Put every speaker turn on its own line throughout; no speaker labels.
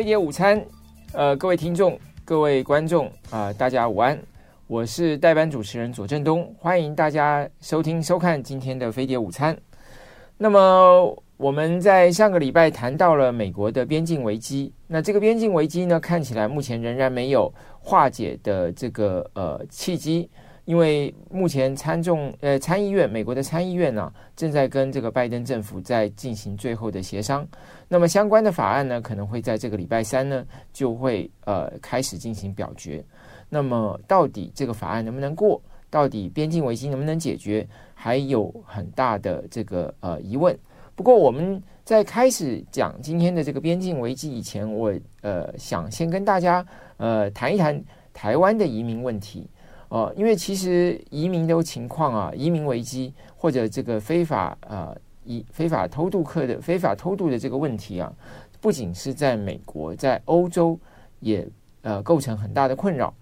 飞碟午餐，呃，各位听众、各位观众啊、大家午安，我是代班主持人左正东，欢迎大家收听收看今天的飞碟午餐。那么我们在上个礼拜谈到了美国的边境危机，那这个边境危机呢，看起来目前仍然没有化解的这个呃契机。因为目前参众呃参议院美国的参议院呢、正在跟这个拜登政府在进行最后的协商，那么相关的法案呢，可能会在这个礼拜三呢就会呃开始进行表决。那么到底这个法案能不能过？到底边境危机能不能解决？还有很大的这个呃疑问。不过我们在开始讲今天的这个边境危机以前，我呃想先跟大家呃谈一谈台湾的移民问题。哦，因为其实移民的情况啊，移民危机或者这个非法啊，以非法偷渡客的非法偷渡的这个问题啊，不仅是在美国，在欧洲也呃构成很大的困扰。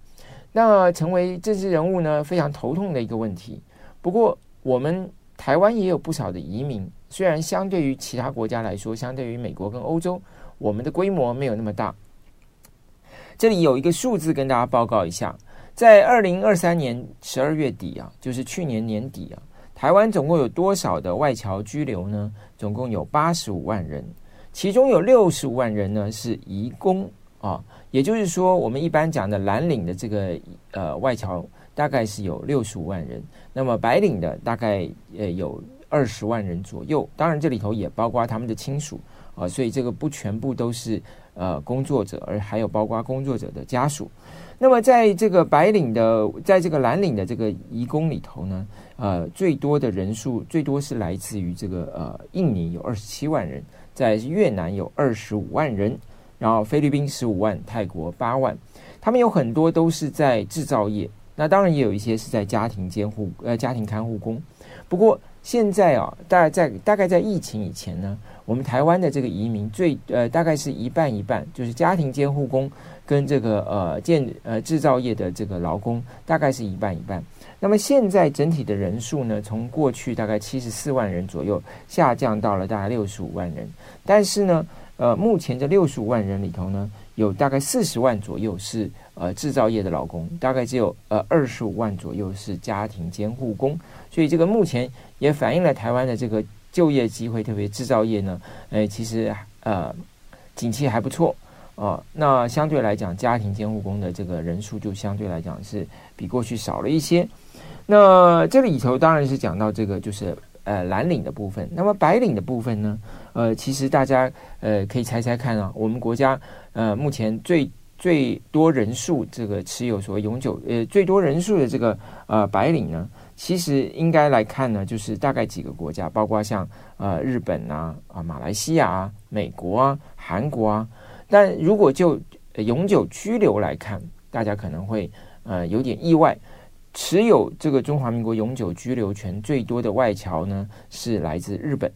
那成为政治人物呢，非常头痛的一个问题。不过我们台湾也有不少的移民，虽然相对于其他国家来说，相对于美国跟欧洲，我们的规模没有那么大。这里有一个数字跟大家报告一下。在二零二三年十二月底啊，就是去年年底啊，台湾总共有多少的外侨居留呢？总共有八十五万人，其中有六十五万人呢是移工啊，也就是说，我们一般讲的蓝领的这个呃外侨大概是有六十五万人，那么白领的大概呃有二十万人左右，当然这里头也包括他们的亲属啊，所以这个不全部都是呃工作者，而还有包括工作者的家属。那么，在这个白领的，在这个蓝领的这个移工里头呢，呃，最多的人数最多是来自于这个呃印尼有二十七万人，在越南有二十五万人，然后菲律宾十五万，泰国八万，他们有很多都是在制造业，那当然也有一些是在家庭监护呃家庭看护工。不过现在啊，大概在大概在疫情以前呢，我们台湾的这个移民最呃大概是一半一半，就是家庭监护工。跟这个呃建呃制造业的这个劳工大概是一半一半。那么现在整体的人数呢，从过去大概七十四万人左右下降到了大概六十五万人。但是呢，呃，目前这六十五万人里头呢，有大概四十万左右是呃制造业的劳工，大概只有呃二十五万左右是家庭监护工。所以这个目前也反映了台湾的这个就业机会，特别制造业呢，呃，其实呃景气还不错。哦，那相对来讲，家庭监护工的这个人数就相对来讲是比过去少了一些。那这里头当然是讲到这个就是呃蓝领的部分。那么白领的部分呢？呃，其实大家呃可以猜猜看啊，我们国家呃目前最最多人数这个持有所谓永久呃最多人数的这个呃白领呢，其实应该来看呢，就是大概几个国家，包括像呃日本啊啊马来西亚啊美国啊韩国啊。但如果就永久居留来看，大家可能会呃有点意外，持有这个中华民国永久居留权最多的外侨呢是来自日本，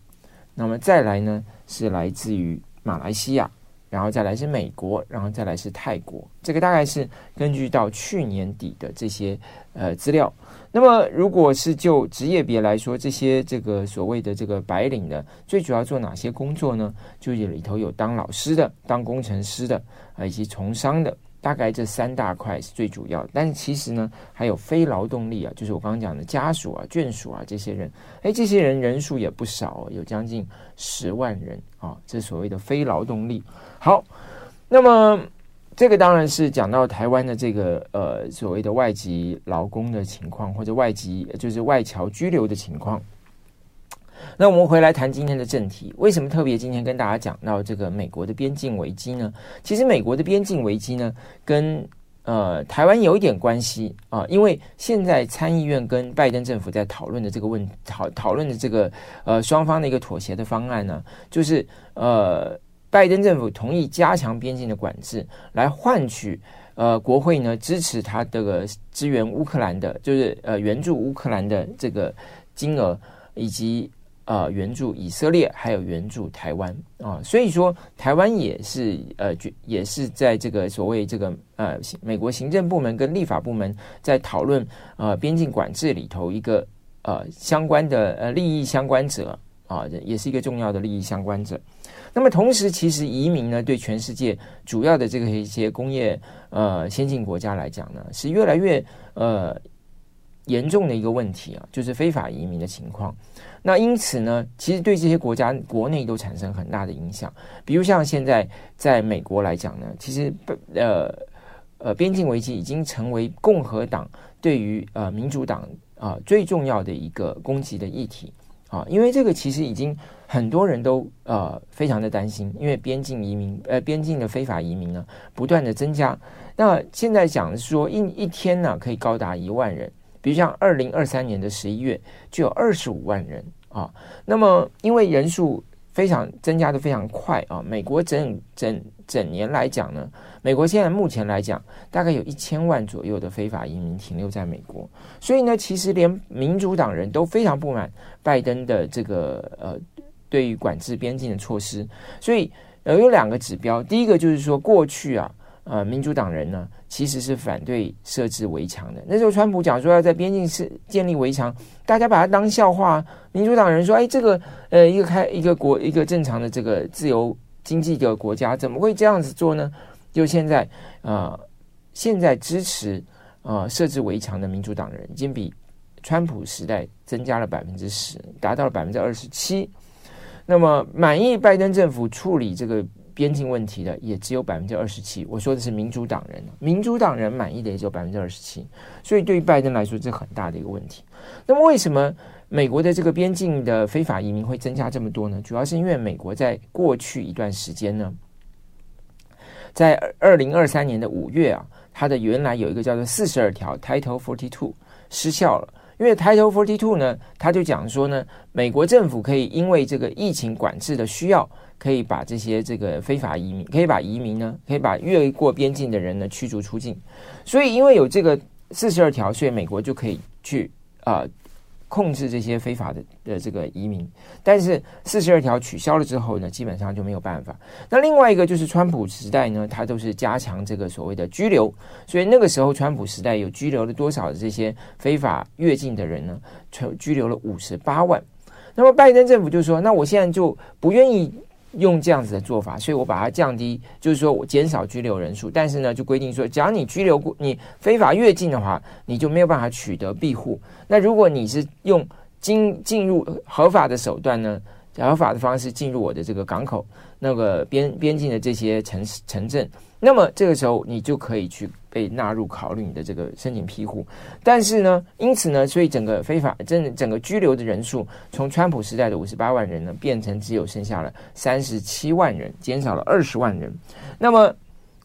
那么再来呢是来自于马来西亚，然后再来是美国，然后再来是泰国，这个大概是根据到去年底的这些呃资料。那么，如果是就职业别来说，这些这个所谓的这个白领的，最主要做哪些工作呢？就里头有当老师的、当工程师的啊，以及从商的，大概这三大块是最主要。但是其实呢，还有非劳动力啊，就是我刚刚讲的家属啊、眷属啊这些人，哎，这些人人数也不少，有将近十万人啊，这所谓的非劳动力。好，那么。这个当然是讲到台湾的这个呃所谓的外籍劳工的情况，或者外籍就是外侨居留的情况。那我们回来谈今天的正题，为什么特别今天跟大家讲到这个美国的边境危机呢？其实美国的边境危机呢，跟呃台湾有一点关系啊，因为现在参议院跟拜登政府在讨论的这个问讨讨论的这个呃双方的一个妥协的方案呢，就是呃。拜登政府同意加强边境的管制，来换取呃国会呢支持他这个支援乌克兰的，就是呃援助乌克兰的这个金额，以及呃援助以色列，还有援助台湾啊。所以说，台湾也是呃也是在这个所谓这个呃美国行政部门跟立法部门在讨论呃边境管制里头一个呃相关的呃利益相关者啊，也是一个重要的利益相关者。那么同时，其实移民呢，对全世界主要的这个一些工业呃先进国家来讲呢，是越来越呃严重的一个问题啊，就是非法移民的情况。那因此呢，其实对这些国家国内都产生很大的影响。比如像现在在美国来讲呢，其实呃呃边境危机已经成为共和党对于呃民主党啊、最重要的一个攻击的议题。啊，因为这个其实已经很多人都呃非常的担心，因为边境移民呃边境的非法移民呢不断的增加。那现在讲说一一天呢可以高达一万人，比如像二零二三年的十一月就有二十五万人啊。那么因为人数非常增加的非常快啊，美国整整整年来讲呢。美国现在目前来讲，大概有一千万左右的非法移民停留在美国，所以呢，其实连民主党人都非常不满拜登的这个呃对于管制边境的措施，所以呃有两个指标，第一个就是说过去啊呃民主党人呢其实是反对设置围墙的，那时候川普讲说要在边境是建立围墙，大家把它当笑话，民主党人说哎这个呃一个开一个国一个正常的这个自由经济的国家怎么会这样子做呢？就现在，呃，现在支持呃设置围墙的民主党人已经比川普时代增加了百分之十，达到了百分之二十七。那么满意拜登政府处理这个边境问题的也只有百分之二十七。我说的是民主党人，民主党人满意的也只有百分之二十七。所以对于拜登来说，这很大的一个问题。那么为什么美国的这个边境的非法移民会增加这么多呢？主要是因为美国在过去一段时间呢。在二零二三年的五月啊，它的原来有一个叫做四十二条 Title Forty Two 失效了，因为 Title Forty Two 呢，他就讲说呢，美国政府可以因为这个疫情管制的需要，可以把这些这个非法移民，可以把移民呢，可以把越过边境的人呢驱逐出境，所以因为有这个四十二条，所以美国就可以去啊。控制这些非法的的这个移民，但是四十二条取消了之后呢，基本上就没有办法。那另外一个就是川普时代呢，他都是加强这个所谓的拘留，所以那个时候川普时代有拘留了多少的这些非法越境的人呢？拘留了五十八万。那么拜登政府就说，那我现在就不愿意。用这样子的做法，所以我把它降低，就是说我减少拘留人数，但是呢，就规定说，只要你拘留过，你非法越境的话，你就没有办法取得庇护。那如果你是用进进入合法的手段呢，合法的方式进入我的这个港口，那个边边境的这些城市城镇，那么这个时候你就可以去。被纳入考虑你的这个申请批护，但是呢，因此呢，所以整个非法整整个拘留的人数，从川普时代的五十八万人呢，变成只有剩下了三十七万人，减少了二十万人。那么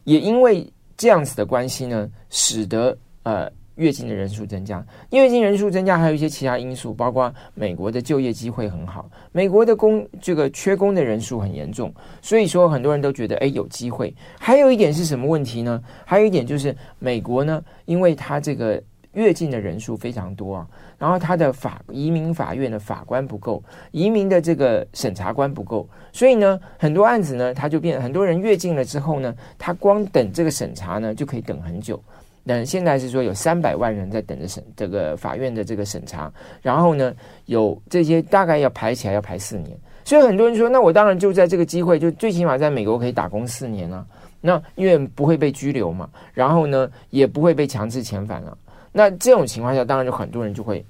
也因为这样子的关系呢，使得呃。越境的人数增加，因为越境人数增加，还有一些其他因素，包括美国的就业机会很好，美国的工这个缺工的人数很严重，所以说很多人都觉得诶有机会。还有一点是什么问题呢？还有一点就是美国呢，因为它这个越境的人数非常多啊，然后它的法移民法院的法官不够，移民的这个审查官不够，所以呢，很多案子呢，它就变很多人越境了之后呢，他光等这个审查呢，就可以等很久。但现在是说有三百万人在等着审这个法院的这个审查，然后呢，有这些大概要排起来要排四年，所以很多人说，那我当然就在这个机会，就最起码在美国可以打工四年啊，那因为不会被拘留嘛，然后呢也不会被强制遣返了，那这种情况下，当然就很多人就会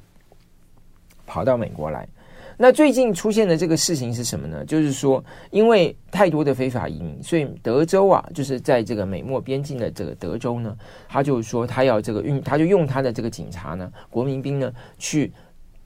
跑到美国来。那最近出现的这个事情是什么呢？就是说，因为太多的非法移民，所以德州啊，就是在这个美墨边境的这个德州呢，他就说他要这个运，他就用他的这个警察呢，国民兵呢，去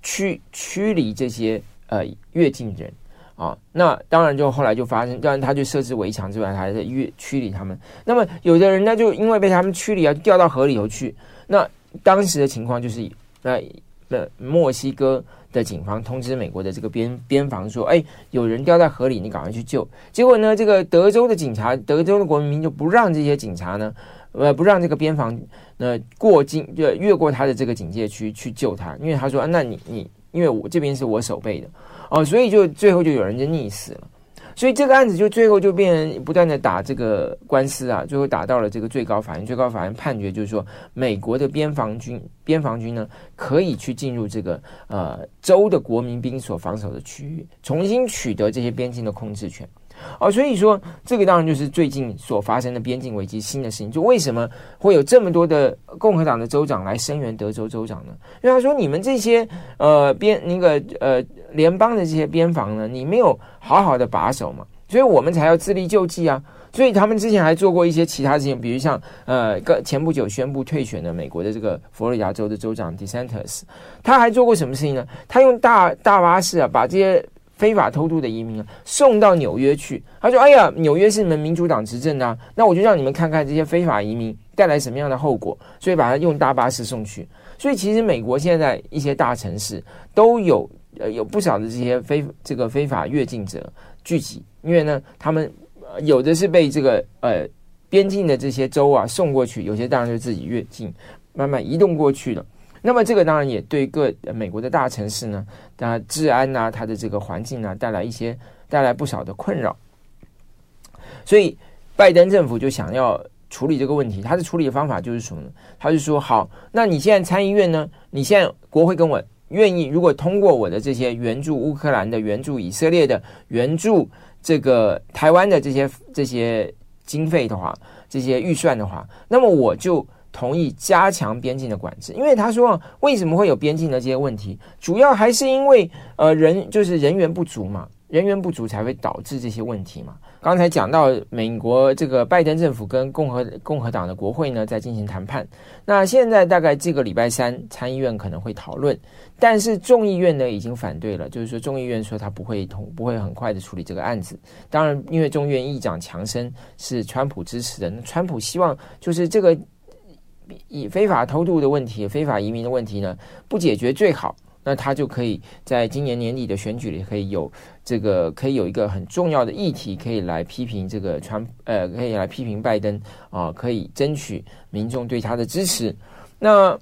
驱驱离这些呃越境人啊。那当然就后来就发生，当然他就设置围墙之外，他还在越驱离他们。那么有的人呢，就因为被他们驱离啊，掉到河里头去。那当时的情况就是，那那墨西哥。的警方通知美国的这个边边防说：“哎，有人掉在河里，你赶快去救。”结果呢，这个德州的警察，德州的国民就不让这些警察呢，呃，不让这个边防呃过境，就越过他的这个警戒区去救他，因为他说：“，那你你，因为我这边是我守备的哦，所以就最后就有人就溺死了。”所以这个案子就最后就变成不断的打这个官司啊，最后打到了这个最高法院。最高法院判决就是说，美国的边防军边防军呢，可以去进入这个呃州的国民兵所防守的区域，重新取得这些边境的控制权。哦，所以说这个当然就是最近所发生的边境危机新的事情。就为什么会有这么多的共和党的州长来声援德州州长呢？因为他说你们这些呃边那个呃联邦的这些边防呢，你没有好好的把守嘛，所以我们才要自力救济啊。所以他们之前还做过一些其他事情，比如像呃，个前不久宣布退选的美国的这个佛罗里达州的州长 DeSantis，他还做过什么事情呢？他用大大巴士啊，把这些非法偷渡的移民啊送到纽约去。他说：“哎呀，纽约是你们民主党执政的啊，那我就让你们看看这些非法移民带来什么样的后果。”所以把他用大巴士送去。所以其实美国现在一些大城市都有呃有不少的这些非这个非法越境者聚集，因为呢他们。有的是被这个呃边境的这些州啊送过去，有些当然就自己越境慢慢移动过去了。那么这个当然也对各美国的大城市呢，它治安呐、啊，它的这个环境啊，带来一些带来不少的困扰。所以拜登政府就想要处理这个问题，他的处理方法就是什么呢？他就说：好，那你现在参议院呢？你现在国会跟我愿意，如果通过我的这些援助乌克兰的、援助以色列的、援助。这个台湾的这些这些经费的话，这些预算的话，那么我就同意加强边境的管制。因为他说，为什么会有边境的这些问题，主要还是因为呃人就是人员不足嘛。人员不足才会导致这些问题嘛。刚才讲到美国这个拜登政府跟共和共和党的国会呢在进行谈判，那现在大概这个礼拜三参议院可能会讨论，但是众议院呢已经反对了，就是说众议院说他不会同不会很快的处理这个案子。当然，因为众议院议长强生是川普支持的，川普希望就是这个以非法偷渡的问题、非法移民的问题呢不解决最好。那他就可以在今年年底的选举里，可以有这个，可以有一个很重要的议题，可以来批评这个川，呃，可以来批评拜登啊，可以争取民众对他的支持。那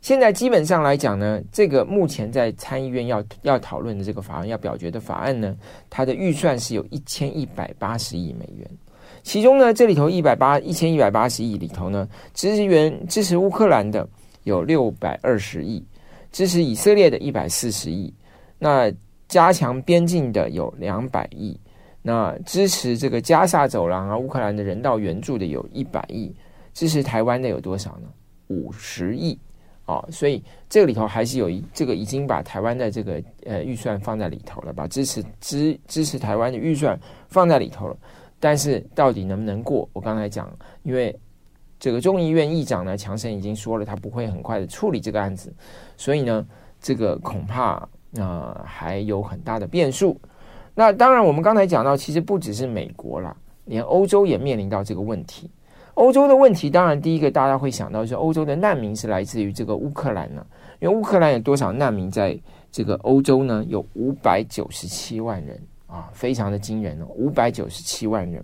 现在基本上来讲呢，这个目前在参议院要要讨论的这个法案，要表决的法案呢，它的预算是有一千一百八十亿美元，其中呢，这里头一百八一千一百八十亿里头呢，支援支持乌克兰的有六百二十亿。支持以色列的一百四十亿，那加强边境的有两百亿，那支持这个加萨走廊啊，乌克兰的人道援助的有一百亿，支持台湾的有多少呢？五十亿哦，所以这个里头还是有一这个已经把台湾的这个呃预算放在里头了，把支持支支持台湾的预算放在里头了，但是到底能不能过？我刚才讲，因为。这个众议院议长呢，强生已经说了，他不会很快的处理这个案子，所以呢，这个恐怕啊、还有很大的变数。那当然，我们刚才讲到，其实不只是美国啦，连欧洲也面临到这个问题。欧洲的问题，当然第一个大家会想到是欧洲的难民是来自于这个乌克兰呢，因为乌克兰有多少难民在这个欧洲呢？有五百九十七万人啊，非常的惊人哦，五百九十七万人。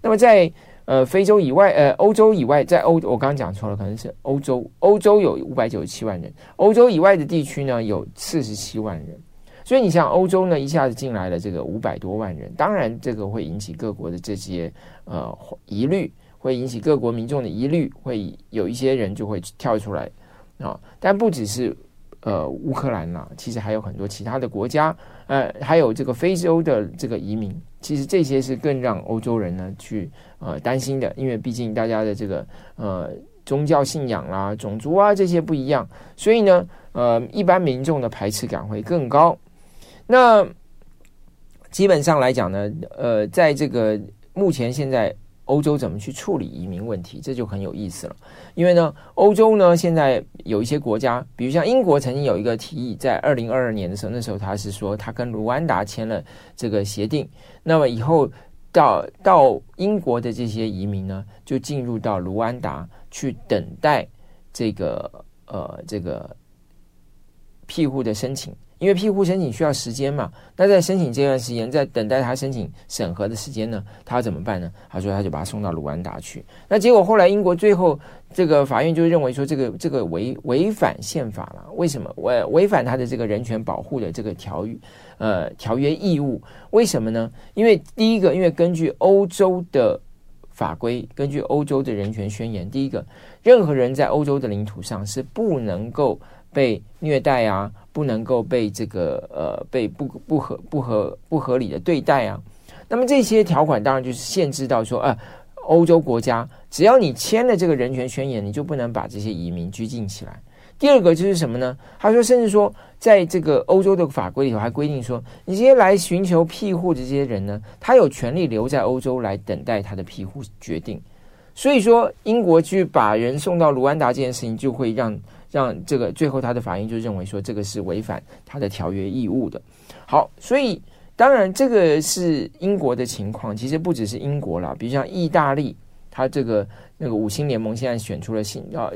那么在呃，非洲以外，呃，欧洲以外，在欧，我刚刚讲错了，可能是欧洲。欧洲有五百九十七万人，欧洲以外的地区呢有四十七万人。所以你像欧洲呢，一下子进来了这个五百多万人，当然这个会引起各国的这些呃疑虑，会引起各国民众的疑虑，会有一些人就会跳出来啊、但不只是呃乌克兰呐，其实还有很多其他的国家，呃，还有这个非洲的这个移民。其实这些是更让欧洲人呢去呃担心的，因为毕竟大家的这个呃宗教信仰啦、种族啊这些不一样，所以呢呃一般民众的排斥感会更高。那基本上来讲呢，呃，在这个目前现在。欧洲怎么去处理移民问题，这就很有意思了。因为呢，欧洲呢现在有一些国家，比如像英国曾经有一个提议，在二零二二年的时候，那时候他是说他跟卢安达签了这个协定，那么以后到到英国的这些移民呢，就进入到卢安达去等待这个呃这个庇护的申请。因为庇护申请需要时间嘛，那在申请这段时间，在等待他申请审核的时间呢，他要怎么办呢？他说他就把他送到卢安达去。那结果后来英国最后这个法院就认为说，这个这个违违反宪法了。为什么？违违反他的这个人权保护的这个条约呃条约义务？为什么呢？因为第一个，因为根据欧洲的法规，根据欧洲的人权宣言，第一个，任何人在欧洲的领土上是不能够被虐待啊。不能够被这个呃被不不合不合不合理的对待啊，那么这些条款当然就是限制到说，呃，欧洲国家只要你签了这个人权宣言，你就不能把这些移民拘禁起来。第二个就是什么呢？他说，甚至说，在这个欧洲的法规里头还规定说，你这些来寻求庇护的这些人呢，他有权利留在欧洲来等待他的庇护决定。所以说，英国去把人送到卢安达这件事情，就会让让这个最后他的法院就认为说，这个是违反他的条约义务的。好，所以当然这个是英国的情况，其实不只是英国啦，比如像意大利，他这个那个五星联盟现在选出了新啊。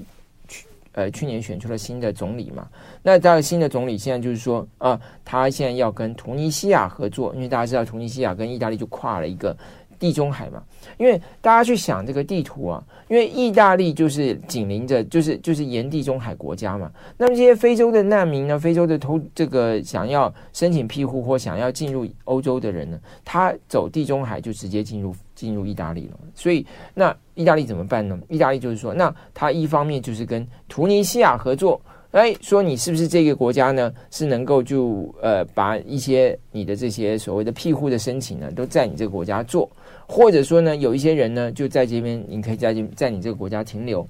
呃，去年选出了新的总理嘛，那这个新的总理现在就是说啊，他现在要跟突尼西亚合作，因为大家知道突尼西亚跟意大利就跨了一个。地中海嘛，因为大家去想这个地图啊，因为意大利就是紧邻着，就是就是沿地中海国家嘛。那么这些非洲的难民呢，非洲的偷这个想要申请庇护或想要进入欧洲的人呢，他走地中海就直接进入进入意大利了。所以那意大利怎么办呢？意大利就是说，那他一方面就是跟突尼西亚合作。哎，说你是不是这个国家呢？是能够就呃把一些你的这些所谓的庇护的申请呢，都在你这个国家做，或者说呢，有一些人呢就在这边，你可以在这在你这个国家停留。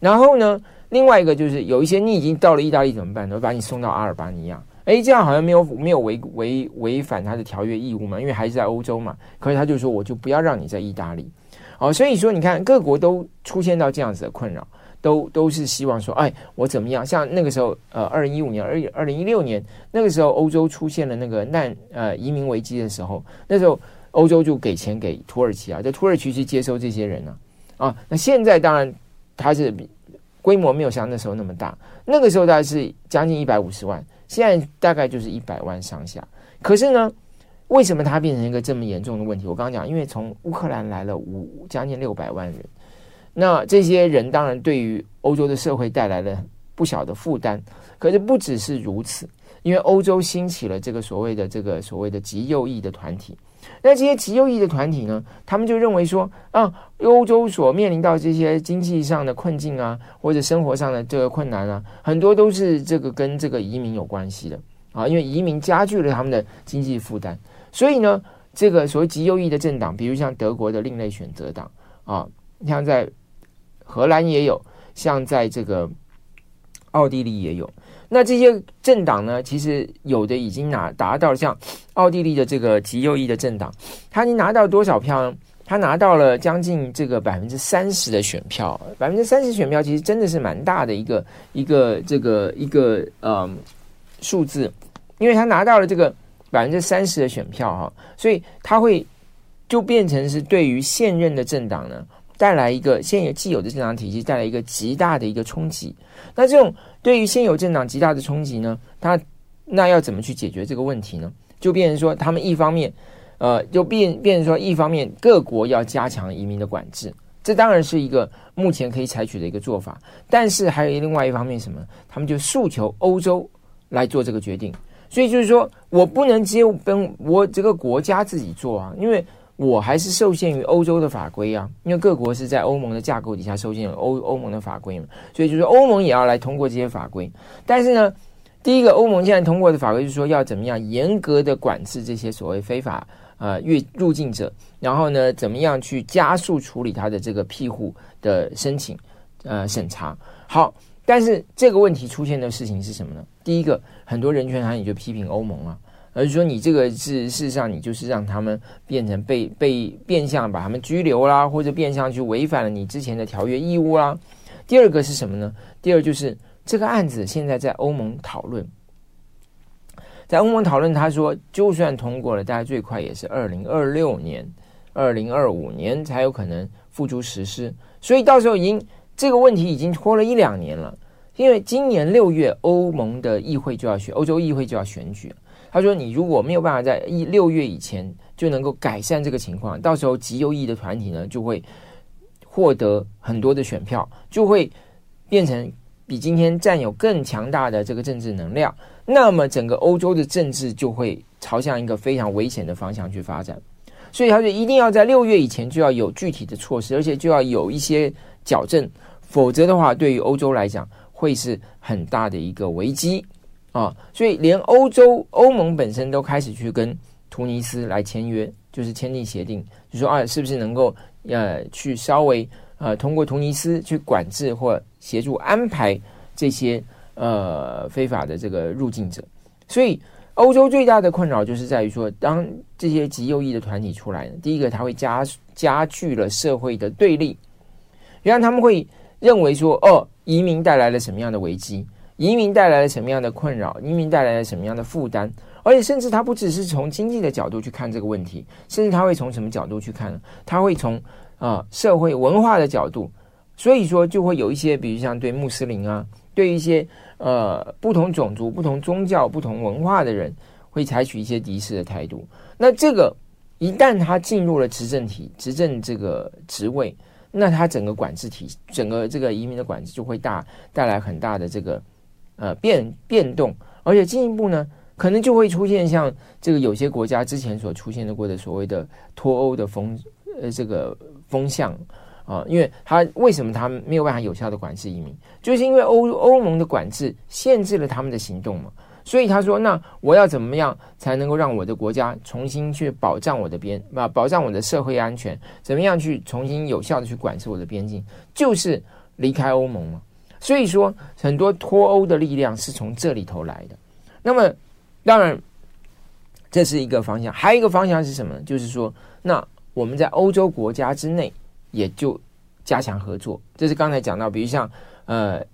然后呢，另外一个就是有一些你已经到了意大利怎么办呢？把你送到阿尔巴尼亚。哎，这样好像没有没有违违违反他的条约义务嘛？因为还是在欧洲嘛。可是他就说我就不要让你在意大利。哦，所以说你看各国都出现到这样子的困扰。都都是希望说，哎，我怎么样？像那个时候，呃，二零一五年、二二零一六年那个时候，欧洲出现了那个难呃移民危机的时候，那时候欧洲就给钱给土耳其啊，在土耳其去接收这些人呢，啊，啊，那现在当然它是规模没有像那时候那么大，那个时候大概是将近一百五十万，现在大概就是一百万上下。可是呢，为什么它变成一个这么严重的问题？我刚刚讲，因为从乌克兰来了五将近六百万人。那这些人当然对于欧洲的社会带来了不小的负担，可是不只是如此，因为欧洲兴起了这个所谓的这个所谓的极右翼的团体，那这些极右翼的团体呢，他们就认为说啊，欧洲所面临到这些经济上的困境啊，或者生活上的这个困难啊，很多都是这个跟这个移民有关系的啊，因为移民加剧了他们的经济负担，所以呢，这个所谓极右翼的政党，比如像德国的另类选择党啊，像在。荷兰也有，像在这个奥地利也有。那这些政党呢，其实有的已经拿达到像奥地利的这个极右翼的政党，他已经拿到多少票呢？他拿到了将近这个百分之三十的选票，百分之三十选票其实真的是蛮大的一个一个这个一个呃数字，因为他拿到了这个百分之三十的选票哈，所以他会就变成是对于现任的政党呢。带来一个现有既有的政党体系带来一个极大的一个冲击。那这种对于现有政党极大的冲击呢，他那要怎么去解决这个问题呢？就变成说，他们一方面，呃，就变变成说，一方面各国要加强移民的管制，这当然是一个目前可以采取的一个做法。但是还有另外一方面什么？他们就诉求欧洲来做这个决定。所以就是说我不能只有跟我这个国家自己做啊，因为。我还是受限于欧洲的法规啊，因为各国是在欧盟的架构底下受限于欧欧盟的法规嘛，所以就是欧盟也要来通过这些法规。但是呢，第一个欧盟现在通过的法规是说要怎么样严格的管制这些所谓非法呃越入境者，然后呢，怎么样去加速处理他的这个庇护的申请呃审查。好，但是这个问题出现的事情是什么呢？第一个，很多人权团体就批评欧盟啊。而是说，你这个是事实上，你就是让他们变成被被变相把他们拘留啦，或者变相去违反了你之前的条约义务啦。第二个是什么呢？第二就是这个案子现在在欧盟讨论，在欧盟讨论，他说就算通过了，大概最快也是二零二六年、二零二五年才有可能付诸实施。所以到时候已经这个问题已经拖了一两年了，因为今年六月欧盟的议会就要选，欧洲议会就要选举。他说：“你如果没有办法在一六月以前就能够改善这个情况，到时候极右翼的团体呢就会获得很多的选票，就会变成比今天占有更强大的这个政治能量。那么整个欧洲的政治就会朝向一个非常危险的方向去发展。所以他说一定要在六月以前就要有具体的措施，而且就要有一些矫正，否则的话，对于欧洲来讲会是很大的一个危机。”啊，所以连欧洲欧盟本身都开始去跟突尼斯来签约就是签订协定，就说啊，是不是能够呃去稍微呃通过突尼斯去管制或协助安排这些呃非法的这个入境者？所以欧洲最大的困扰就是在于说，当这些极右翼的团体出来，第一个它会加加剧了社会的对立，然后他们会认为说，哦，移民带来了什么样的危机？移民带来了什么样的困扰？移民带来了什么样的负担？而且，甚至他不只是从经济的角度去看这个问题，甚至他会从什么角度去看呢？他会从啊、呃、社会文化的角度。所以说，就会有一些，比如像对穆斯林啊，对一些呃不同种族、不同宗教、不同文化的人，会采取一些敌视的态度。那这个一旦他进入了执政体、执政这个职位，那他整个管制体、整个这个移民的管制就会大带来很大的这个呃变变动，而且进一步呢。可能就会出现像这个有些国家之前所出现的过的所谓的脱欧的风呃这个风向啊，因为他为什么他们没有办法有效的管制移民，就是因为欧欧盟的管制限制了他们的行动嘛。所以他说，那我要怎么样才能够让我的国家重新去保障我的边啊，保障我的社会安全？怎么样去重新有效的去管制我的边境？就是离开欧盟嘛。所以说，很多脱欧的力量是从这里头来的。那么。当然，这是一个方向。还有一个方向是什么？就是说，那我们在欧洲国家之内也就加强合作。这是刚才讲到，比如像呃，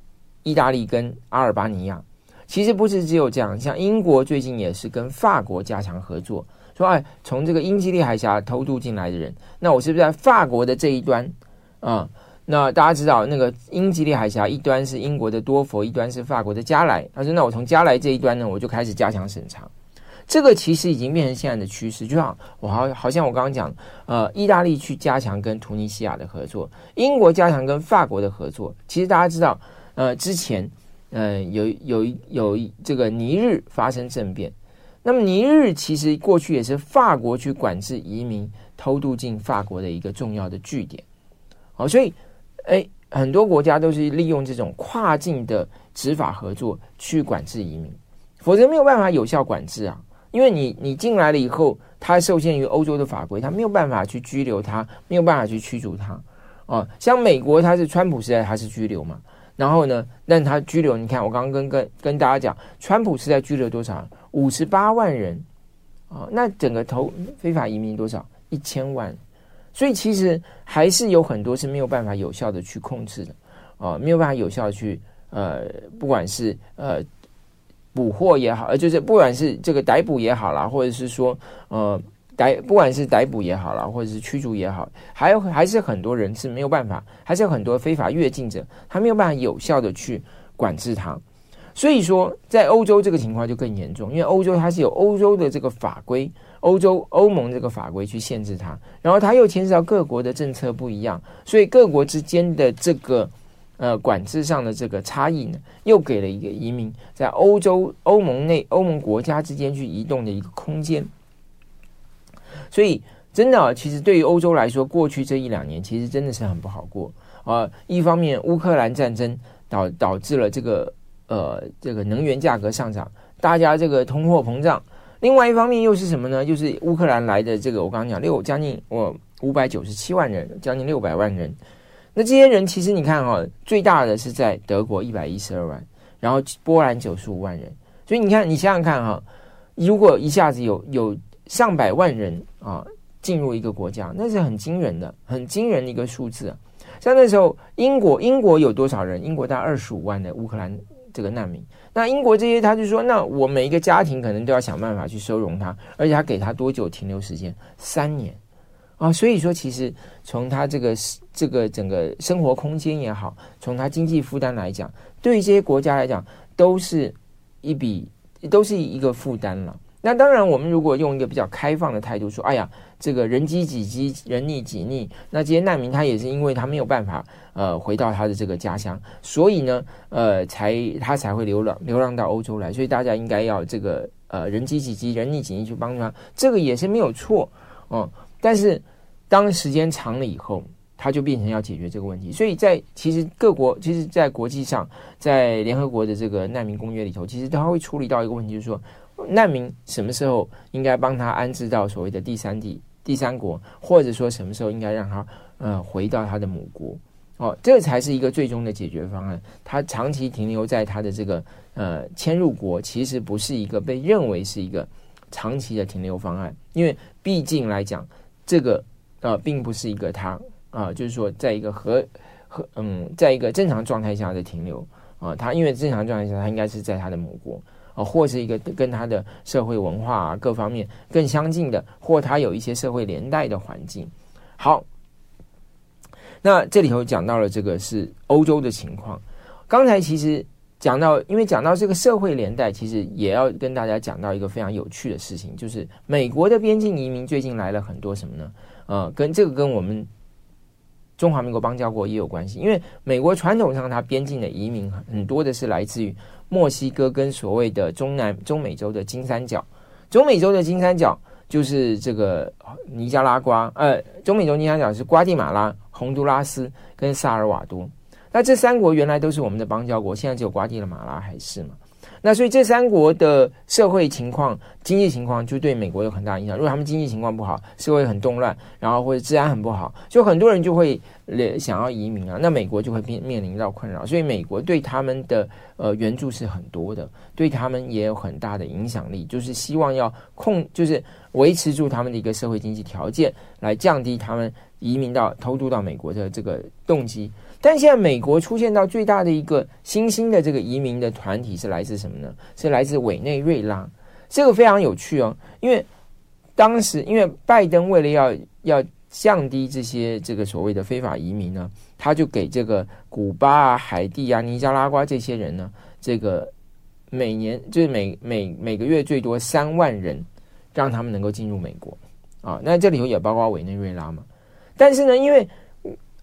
意大利跟阿尔巴尼亚，其实不是只有这样。像英国最近也是跟法国加强合作，说哎，从这个英吉利海峡偷渡进来的人，那我是不是在法国的这一端啊？那大家知道，那个英吉利海峡一端是英国的多佛，一端是法国的加莱。他说：“那我从加莱这一端呢，我就开始加强审查。”这个其实已经变成现在的趋势，就像我好好像我刚刚讲，呃，意大利去加强跟突尼西亚的合作，英国加强跟法国的合作。其实大家知道，呃，之前呃有有有这个尼日发生政变，那么尼日其实过去也是法国去管制移民偷渡进法国的一个重要的据点。好，所以。哎，很多国家都是利用这种跨境的执法合作去管制移民，否则没有办法有效管制啊。因为你你进来了以后，他受限于欧洲的法规，他没有办法去拘留他，没有办法去驱逐他。啊，像美国，他是川普时代他是拘留嘛，然后呢，但他拘留，你看我刚刚跟跟跟大家讲，川普时代拘留多少？五十八万人啊，那整个投非法移民多少？一千万。所以其实还是有很多是没有办法有效的去控制的，啊，没有办法有效的去呃，不管是呃捕获也好，呃，就是不管是这个逮捕也好啦，或者是说呃逮，不管是逮捕也好啦，或者是驱逐也好，还有还是很多人是没有办法，还是有很多非法越境者，他没有办法有效的去管制他。所以说，在欧洲这个情况就更严重，因为欧洲它是有欧洲的这个法规。欧洲欧盟这个法规去限制它，然后它又牵涉到各国的政策不一样，所以各国之间的这个呃管制上的这个差异呢，又给了一个移民在欧洲欧盟内欧盟国家之间去移动的一个空间。所以真的啊，其实对于欧洲来说，过去这一两年其实真的是很不好过啊。一方面，乌克兰战争导导致了这个呃这个能源价格上涨，大家这个通货膨胀。另外一方面又是什么呢？就是乌克兰来的这个，我刚刚讲六将近我五百九十七万人，将近六百万人。那这些人其实你看哈、最大的是在德国一百一十二万，然后波兰九十五万人。所以你看，你想想看哈、如果一下子有有上百万人啊进入一个国家，那是很惊人的，很惊人的一个数字啊。像那时候英国，英国有多少人？英国大概二十五万的乌克兰这个难民。那英国这些，他就说，那我每一个家庭可能都要想办法去收容他，而且他给他多久停留时间？三年啊！所以说，其实从他这个这个整个生活空间也好，从他经济负担来讲，对于这些国家来讲，都是一笔，都是一个负担了。那当然，我们如果用一个比较开放的态度说，哎呀，这个人饥己饥，人逆己逆，那这些难民他也是因为他没有办法呃回到他的这个家乡，所以呢，呃，才他才会流浪流浪到欧洲来，所以大家应该要这个呃人饥己饥，人逆己逆去帮助他，这个也是没有错哦、嗯。但是当时间长了以后，他就变成要解决这个问题，所以在其实各国，其实，在国际上，在联合国的这个难民公约里头，其实他会处理到一个问题，就是说。难民什么时候应该帮他安置到所谓的第三地、第三国，或者说什么时候应该让他呃回到他的母国哦，这才是一个最终的解决方案。他长期停留在他的这个呃迁入国，其实不是一个被认为是一个长期的停留方案，因为毕竟来讲，这个呃并不是一个他啊、就是说在一个和和嗯，在一个正常状态下的停留啊，他因为正常状态下，他应该是在他的母国。或是一个跟他的社会文化啊各方面更相近的，或他有一些社会连带的环境。好，那这里头讲到了这个是欧洲的情况。刚才其实讲到，因为讲到这个社会连带，其实也要跟大家讲到一个非常有趣的事情，就是美国的边境移民最近来了很多什么呢？呃，跟这个跟我们中华民国邦交国也有关系，因为美国传统上它边境的移民很多的是来自于。墨西哥跟所谓的中南中美洲的金三角，中美洲的金三角就是这个尼加拉瓜，呃，中美洲金三角是瓜地马拉、洪都拉斯跟萨尔瓦多。那这三国原来都是我们的邦交国，现在只有瓜地马拉还是嘛？那所以这三国的社会情况、经济情况就对美国有很大影响。如果他们经济情况不好，社会很动乱，然后或者治安很不好，就很多人就会想要移民啊。那美国就会面面临到困扰。所以美国对他们的呃援助是很多的，对他们也有很大的影响力，就是希望要控，就是维持住他们的一个社会经济条件，来降低他们移民到偷渡到美国的这个动机。但现在美国出现到最大的一个新兴的这个移民的团体是来自什么呢？是来自委内瑞拉，这个非常有趣哦。因为当时因为拜登为了要要降低这些这个所谓的非法移民呢，他就给这个古巴啊、海地啊、尼加拉瓜这些人呢，这个每年就是每每每个月最多三万人，让他们能够进入美国啊。那这里头也包括委内瑞拉嘛。但是呢，因为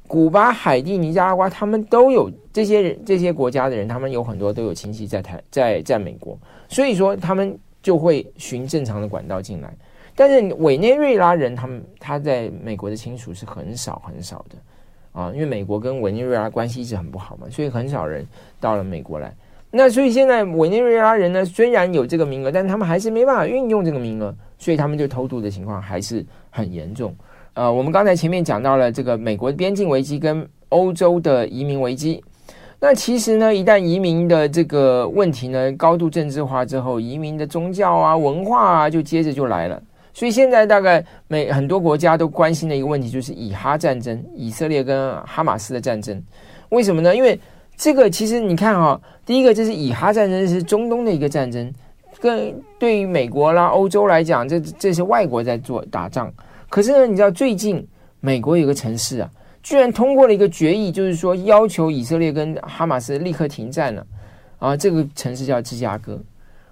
古巴、海地、尼加拉瓜，他们都有这些人，这些国家的人，他们有很多都有亲戚在台，在在美国，所以说他们就会循正常的管道进来。但是委内瑞拉人，他们他在美国的亲属是很少很少的啊，因为美国跟委内瑞拉关系一直很不好嘛，所以很少人到了美国来。那所以现在委内瑞拉人呢，虽然有这个名额，但他们还是没办法运用这个名额，所以他们就偷渡的情况还是很严重。呃，我们刚才前面讲到了这个美国边境危机跟欧洲的移民危机。那其实呢，一旦移民的这个问题呢高度政治化之后，移民的宗教啊、文化啊，就接着就来了。所以现在大概每很多国家都关心的一个问题就是以哈战争，以色列跟哈马斯的战争。为什么呢？因为这个其实你看哈、第一个就是以哈战争是中东的一个战争，跟对于美国啦、欧洲来讲，这这是外国在做打仗。可是呢，你知道最近美国有个城市啊，居然通过了一个决议，就是说要求以色列跟哈马斯立刻停战了啊！这个城市叫芝加哥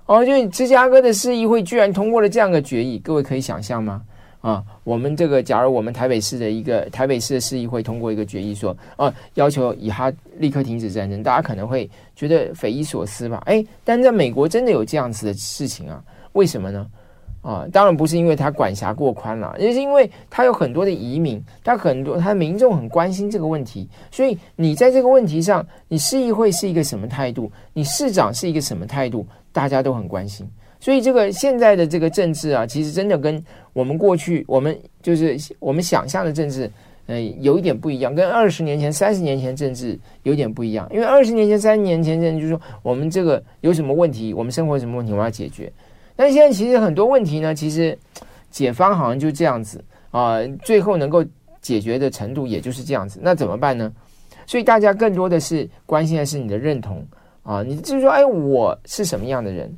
哦，就芝加哥的市议会居然通过了这样的决议，各位可以想象吗？啊，我们这个假如我们台北市的一个台北市的市议会通过一个决议说，说啊要求以哈立刻停止战争，大家可能会觉得匪夷所思吧？哎，但在美国真的有这样子的事情啊？为什么呢？啊，当然不是因为他管辖过宽了，也是因为他有很多的移民，他很多他的民众很关心这个问题，所以你在这个问题上，你市议会是一个什么态度，你市长是一个什么态度，大家都很关心。所以这个现在的这个政治啊，其实真的跟我们过去我们就是我们想象的政治，呃，有一点不一样，跟二十年前、三十年前政治有点不一样。因为二十年前、三十年前政治就是说，我们这个有什么问题，我们生活有什么问题，我们要解决。但现在其实很多问题呢，其实解方好像就这样子啊，最后能够解决的程度也就是这样子。那怎么办呢？所以大家更多的是关心的是你的认同啊，你就是说，哎，我是什么样的人？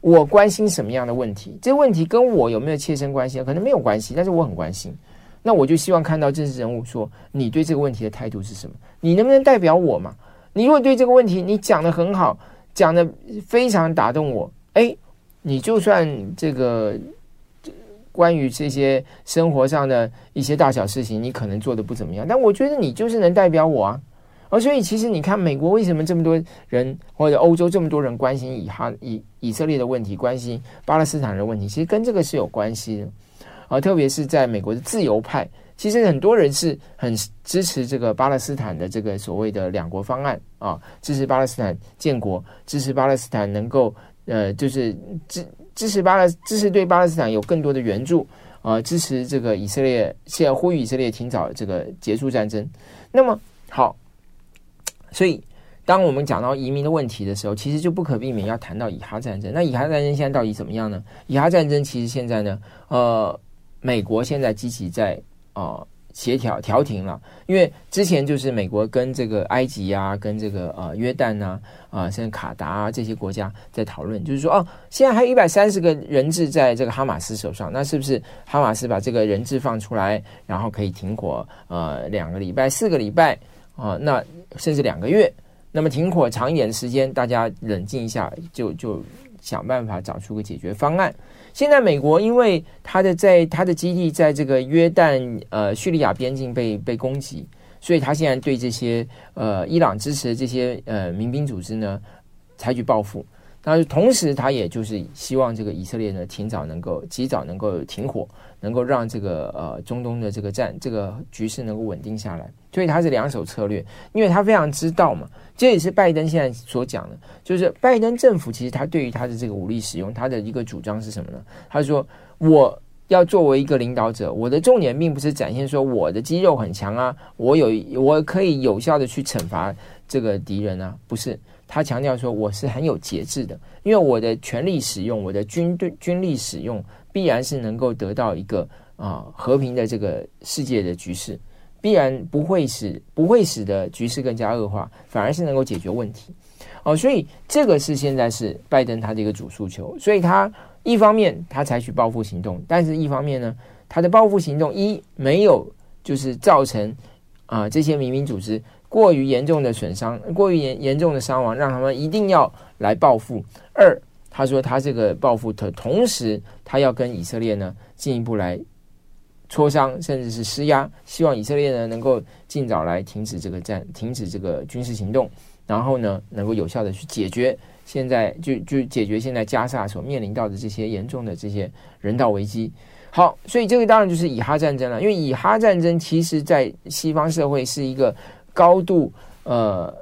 我关心什么样的问题？这个问题跟我有没有切身关系？可能没有关系，但是我很关心。那我就希望看到政治人物说，你对这个问题的态度是什么？你能不能代表我嘛？你如果对这个问题你讲得很好，讲得非常打动我，哎。你就算这个关于这些生活上的一些大小事情，你可能做的不怎么样，但我觉得你就是能代表我啊。而所以其实你看，美国为什么这么多人，或者欧洲这么多人关心以哈以以色列的问题，关心巴勒斯坦的问题，其实跟这个是有关系的啊。特别是在美国的自由派，其实很多人是很支持这个巴勒斯坦的这个所谓的两国方案啊，支持巴勒斯坦建国，支持巴勒斯坦能够。呃，就是支支持巴勒支持对巴勒斯坦有更多的援助呃，支持这个以色列，现在呼吁以色列提早这个结束战争。那么好，所以当我们讲到移民的问题的时候，其实就不可避免要谈到以哈战争。那以哈战争现在到底怎么样呢？以哈战争其实现在呢，呃，美国现在积极在啊。呃协调调停了，因为之前就是美国跟这个埃及啊，跟这个呃约旦呐啊，甚至卡达啊这些国家在讨论，就是说哦，现在还有一百三十个人质在这个哈马斯手上，那是不是哈马斯把这个人质放出来，然后可以停火呃两个礼拜、四个礼拜啊、那甚至两个月，那么停火长一点的时间，大家冷静一下，就就想办法找出个解决方案。现在美国因为他的在他的基地在这个约旦呃叙利亚边境被被攻击，所以他现在对这些呃伊朗支持的这些呃民兵组织呢采取报复。但是同时，他也就是希望这个以色列呢，尽早能够及早能够停火，能够让这个呃中东的这个战这个局势能够稳定下来。所以他是两手策略，因为他非常知道嘛，这也是拜登现在所讲的，就是拜登政府其实他对于他的这个武力使用，他的一个主张是什么呢？他说我要作为一个领导者，我的重点并不是展现说我的肌肉很强啊，我有我可以有效的去惩罚这个敌人啊，不是。他强调说：“我是很有节制的，因为我的权力使用，我的军队军力使用，必然是能够得到一个啊、和平的这个世界的局势，必然不会使不会使得局势更加恶化，反而是能够解决问题。哦，所以这个是现在是拜登他的一个主诉求。所以他一方面他采取报复行动，但是一方面呢，他的报复行动一没有就是造成啊、这些民兵组织。”过于严重的损伤，过于严严重的伤亡，让他们一定要来报复。二，他说他这个报复的同时，他要跟以色列呢进一步来磋商，甚至是施压，希望以色列呢能够尽早来停止这个战，停止这个军事行动，然后呢能够有效的去解决现在就就解决现在加萨所面临到的这些严重的这些人道危机。好，所以这个当然就是以哈战争了，因为以哈战争其实在西方社会是一个。高度呃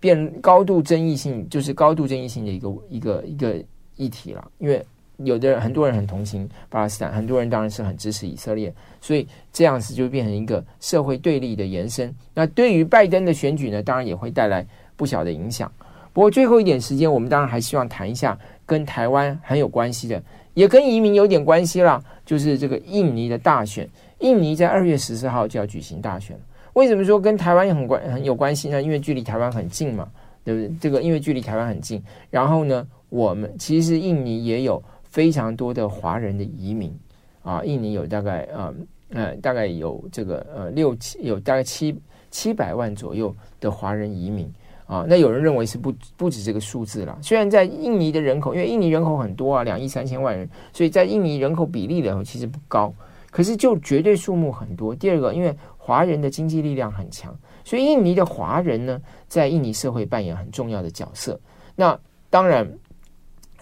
变高度争议性，就是高度争议性的一个一个一个议题了。因为有的人很多人很同情巴勒斯坦，很多人当然是很支持以色列，所以这样子就变成一个社会对立的延伸。那对于拜登的选举呢，当然也会带来不小的影响。不过最后一点时间，我们当然还希望谈一下跟台湾很有关系的，也跟移民有点关系啦，就是这个印尼的大选。印尼在二月十四号就要举行大选。为什么说跟台湾也很关很有关系呢？因为距离台湾很近嘛，对不对？这个因为距离台湾很近，然后呢，我们其实印尼也有非常多的华人的移民啊，印尼有大概呃呃大概有这个呃六七有大概七七百万左右的华人移民啊。那有人认为是不不止这个数字了。虽然在印尼的人口，因为印尼人口很多啊，两亿三千万人，所以在印尼人口比例的其实不高，可是就绝对数目很多。第二个，因为华人的经济力量很强，所以印尼的华人呢，在印尼社会扮演很重要的角色。那当然，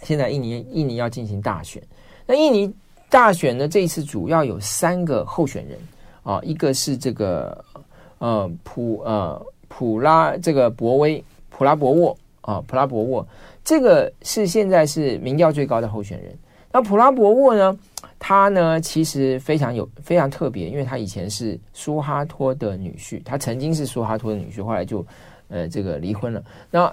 现在印尼印尼要进行大选，那印尼大选呢，这一次主要有三个候选人啊，一个是这个呃普呃普拉这个博威普拉博沃啊普拉博沃，这个是现在是民调最高的候选人。那普拉博沃呢？他呢，其实非常有非常特别，因为他以前是苏哈托的女婿，他曾经是苏哈托的女婿，后来就呃这个离婚了。那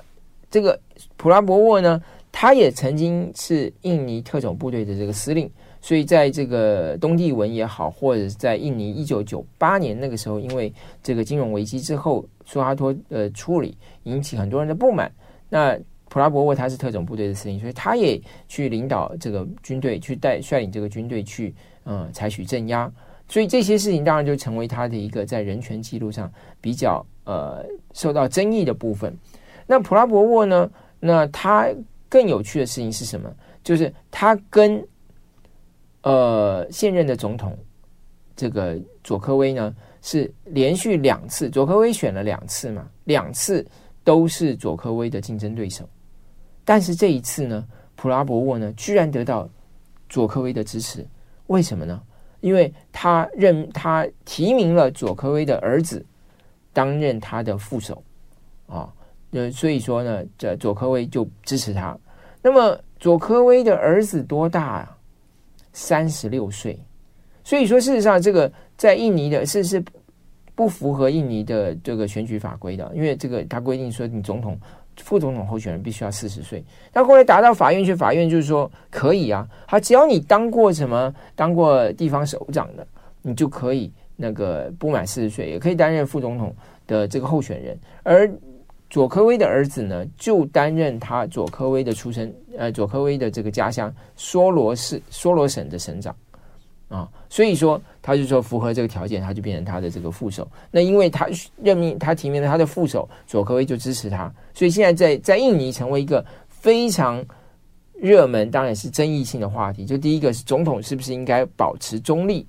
这个普拉博沃呢，他也曾经是印尼特种部队的这个司令，所以在这个东帝汶也好，或者是在印尼一九九八年那个时候，因为这个金融危机之后，苏哈托呃处理引起很多人的不满，那。普拉博沃他是特种部队的司令，所以他也去领导这个军队，去带率领这个军队去嗯采取镇压，所以这些事情当然就成为他的一个在人权记录上比较呃受到争议的部分。那普拉博沃呢？那他更有趣的事情是什么？就是他跟呃现任的总统这个佐科威呢是连续两次，佐科威选了两次嘛，两次都是佐科威的竞争对手。但是这一次呢，普拉博沃呢，居然得到佐科威的支持，为什么呢？因为他任他提名了佐科威的儿子担任他的副手啊，呃，所以说呢，这佐科威就支持他。那么佐科威的儿子多大啊？三十六岁，所以说，事实上，这个在印尼的是是不符合印尼的这个选举法规的，因为这个他规定说，你总统、副总统候选人必须要四十岁。那后来打到法院去，法院就是说可以啊，他只要你当过什么，当过地方首长的，你就可以那个不满四十岁也可以担任副总统的这个候选人。而佐科威的儿子呢，就担任他佐科威的出身，呃，佐科威的这个家乡梭罗市、梭罗省的省长。啊，所以说他就说符合这个条件，他就变成他的这个副手。那因为他任命他提名了他的副手佐科威，就支持他。所以现在在在印尼成为一个非常热门，当然是争议性的话题。就第一个是总统是不是应该保持中立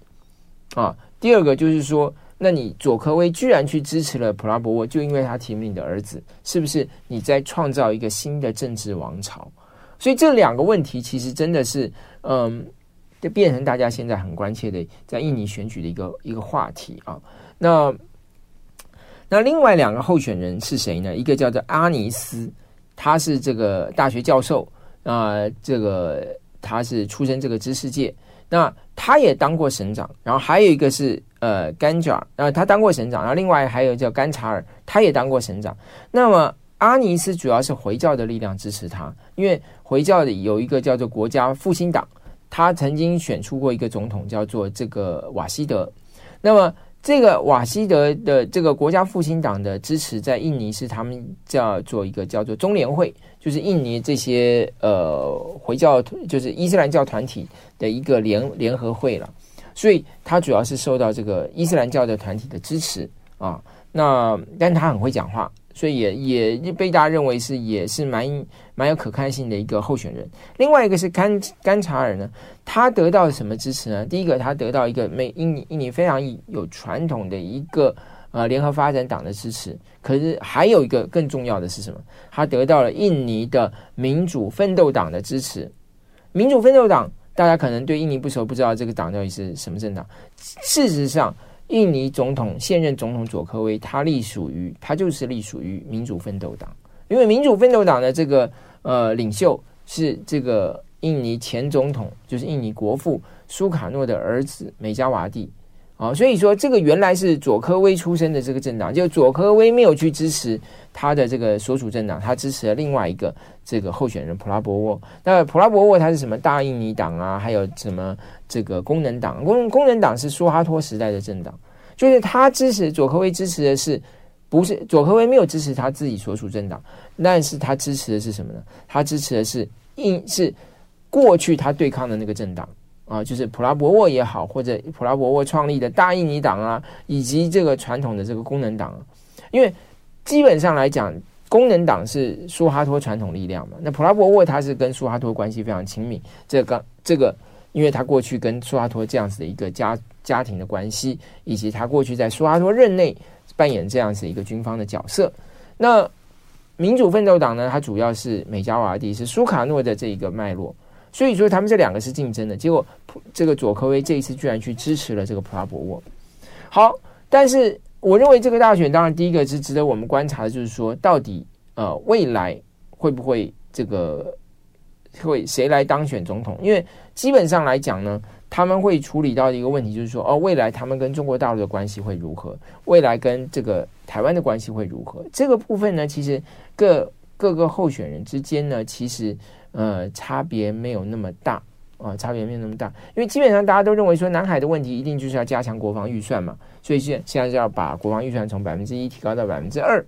啊？第二个就是说，那你佐科威居然去支持了普拉博沃，就因为他提名你的儿子，是不是你在创造一个新的政治王朝？所以这两个问题其实真的是嗯。就变成大家现在很关切的在印尼选举的一个一个话题啊。那那另外两个候选人是谁呢？一个叫做阿尼斯，他是这个大学教授啊，这个他是出身这个知识界，那他也当过省长。然后还有一个是呃甘贾，呃他当过省长。然后另外还有叫甘查尔，他也当过省长。那么阿尼斯主要是回教的力量支持他，因为回教的有一个叫做国家复兴党。他曾经选出过一个总统，叫做这个瓦希德。那么，这个瓦希德的这个国家复兴党的支持，在印尼是他们叫做一个叫做中联会，就是印尼这些呃回教，就是伊斯兰教团体的一个联联合会了。所以，他主要是受到这个伊斯兰教的团体的支持啊。那，但他很会讲话。所以也也被大家认为是也是蛮蛮有可看性的一个候选人。另外一个是甘甘查尔呢，他得到什么支持呢？第一个，他得到一个美印尼印尼非常有传统的一个呃联合发展党的支持。可是还有一个更重要的是什么？他得到了印尼的民主奋斗党的支持。民主奋斗党大家可能对印尼不熟，不知道这个党到底是什么政党。事实上。印尼总统现任总统佐科威，他隶属于他就是隶属于民主奋斗党，因为民主奋斗党的这个呃领袖是这个印尼前总统，就是印尼国父苏卡诺的儿子美加瓦蒂啊，所以说这个原来是佐科威出身的这个政党，就佐科威没有去支持他的这个所属政党，他支持了另外一个这个候选人普拉博沃。那普拉博沃他是什么大印尼党啊？还有什么？这个功能党，功功能党是苏哈托时代的政党，就是他支持佐科威支持的是，不是佐科威没有支持他自己所属政党，但是他支持的是什么呢？他支持的是印是过去他对抗的那个政党啊，就是普拉博沃也好，或者普拉博沃创立的大印尼党啊，以及这个传统的这个功能党，因为基本上来讲，功能党是苏哈托传统力量嘛，那普拉博沃他是跟苏哈托关系非常亲密，这个这个。因为他过去跟苏哈托这样子的一个家家庭的关系，以及他过去在苏哈托任内扮演这样子一个军方的角色。那民主奋斗党呢，它主要是美加瓦蒂是苏卡诺的这一个脉络，所以说他们这两个是竞争的。结果这个佐科威这一次居然去支持了这个普拉博沃。好，但是我认为这个大选当然第一个是值得我们观察的，就是说到底呃未来会不会这个。会谁来当选总统？因为基本上来讲呢，他们会处理到的一个问题，就是说，哦，未来他们跟中国大陆的关系会如何？未来跟这个台湾的关系会如何？这个部分呢，其实各各个候选人之间呢，其实呃差别没有那么大啊、差别没有那么大。因为基本上大家都认为说，南海的问题一定就是要加强国防预算嘛，所以现现在就要把国防预算从百分之一提高到百分之二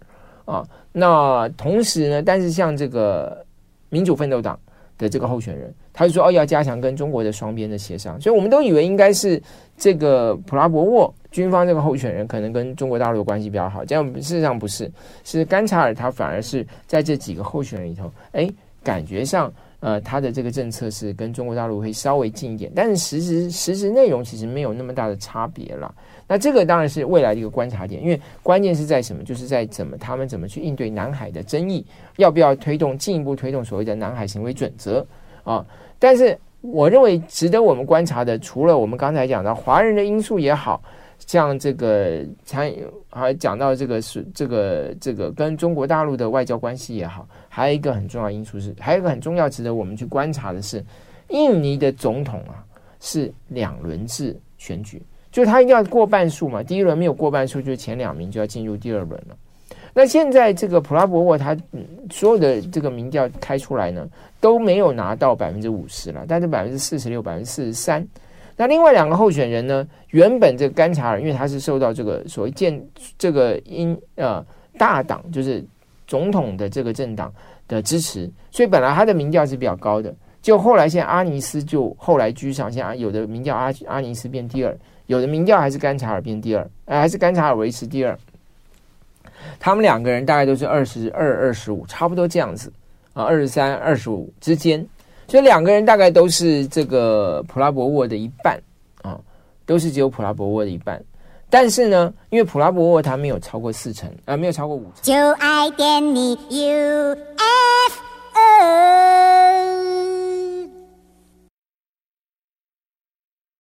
啊。那同时呢，但是像这个民主奋斗党。的这个候选人，他就说：“哦，要加强跟中国的双边的协商。”所以我们都以为应该是这个普拉博沃军方这个候选人可能跟中国大陆的关系比较好，这样事实上不是，是甘查尔他反而是在这几个候选人里头，哎，感觉上呃他的这个政策是跟中国大陆会稍微近一点，但是实质实质内容其实没有那么大的差别了。那这个当然是未来的一个观察点，因为关键是在什么？就是在怎么他们怎么去应对南海的争议，要不要推动进一步推动所谓的南海行为准则啊？但是我认为值得我们观察的，除了我们刚才讲的华人的因素也好，像这个参还讲到这个是这个这个跟中国大陆的外交关系也好，还有一个很重要因素是，还有一个很重要值得我们去观察的是，印尼的总统啊。是两轮制选举，就他一定要过半数嘛。第一轮没有过半数，就是前两名就要进入第二轮了。那现在这个普拉博沃他所有的这个民调开出来呢，都没有拿到百分之五十了，但是百分之四十六、百分之四十三。那另外两个候选人呢，原本这个甘查尔，因为他是受到这个所谓建这个因呃大党就是总统的这个政党的支持，所以本来他的民调是比较高的。就后来现在阿尼斯就后来居上，现在有的民调阿阿尼斯变第二，有的民调还是甘查尔变第二，呃，还是甘查尔维持第二。他们两个人大概都是二十二、二十五，差不多这样子啊，二十三、二十五之间，所以两个人大概都是这个普拉博沃的一半，啊，都是只有普拉博沃的一半，但是呢，因为普拉博沃他没有超过四成，啊，没有超过五成。就爱点你，U F O。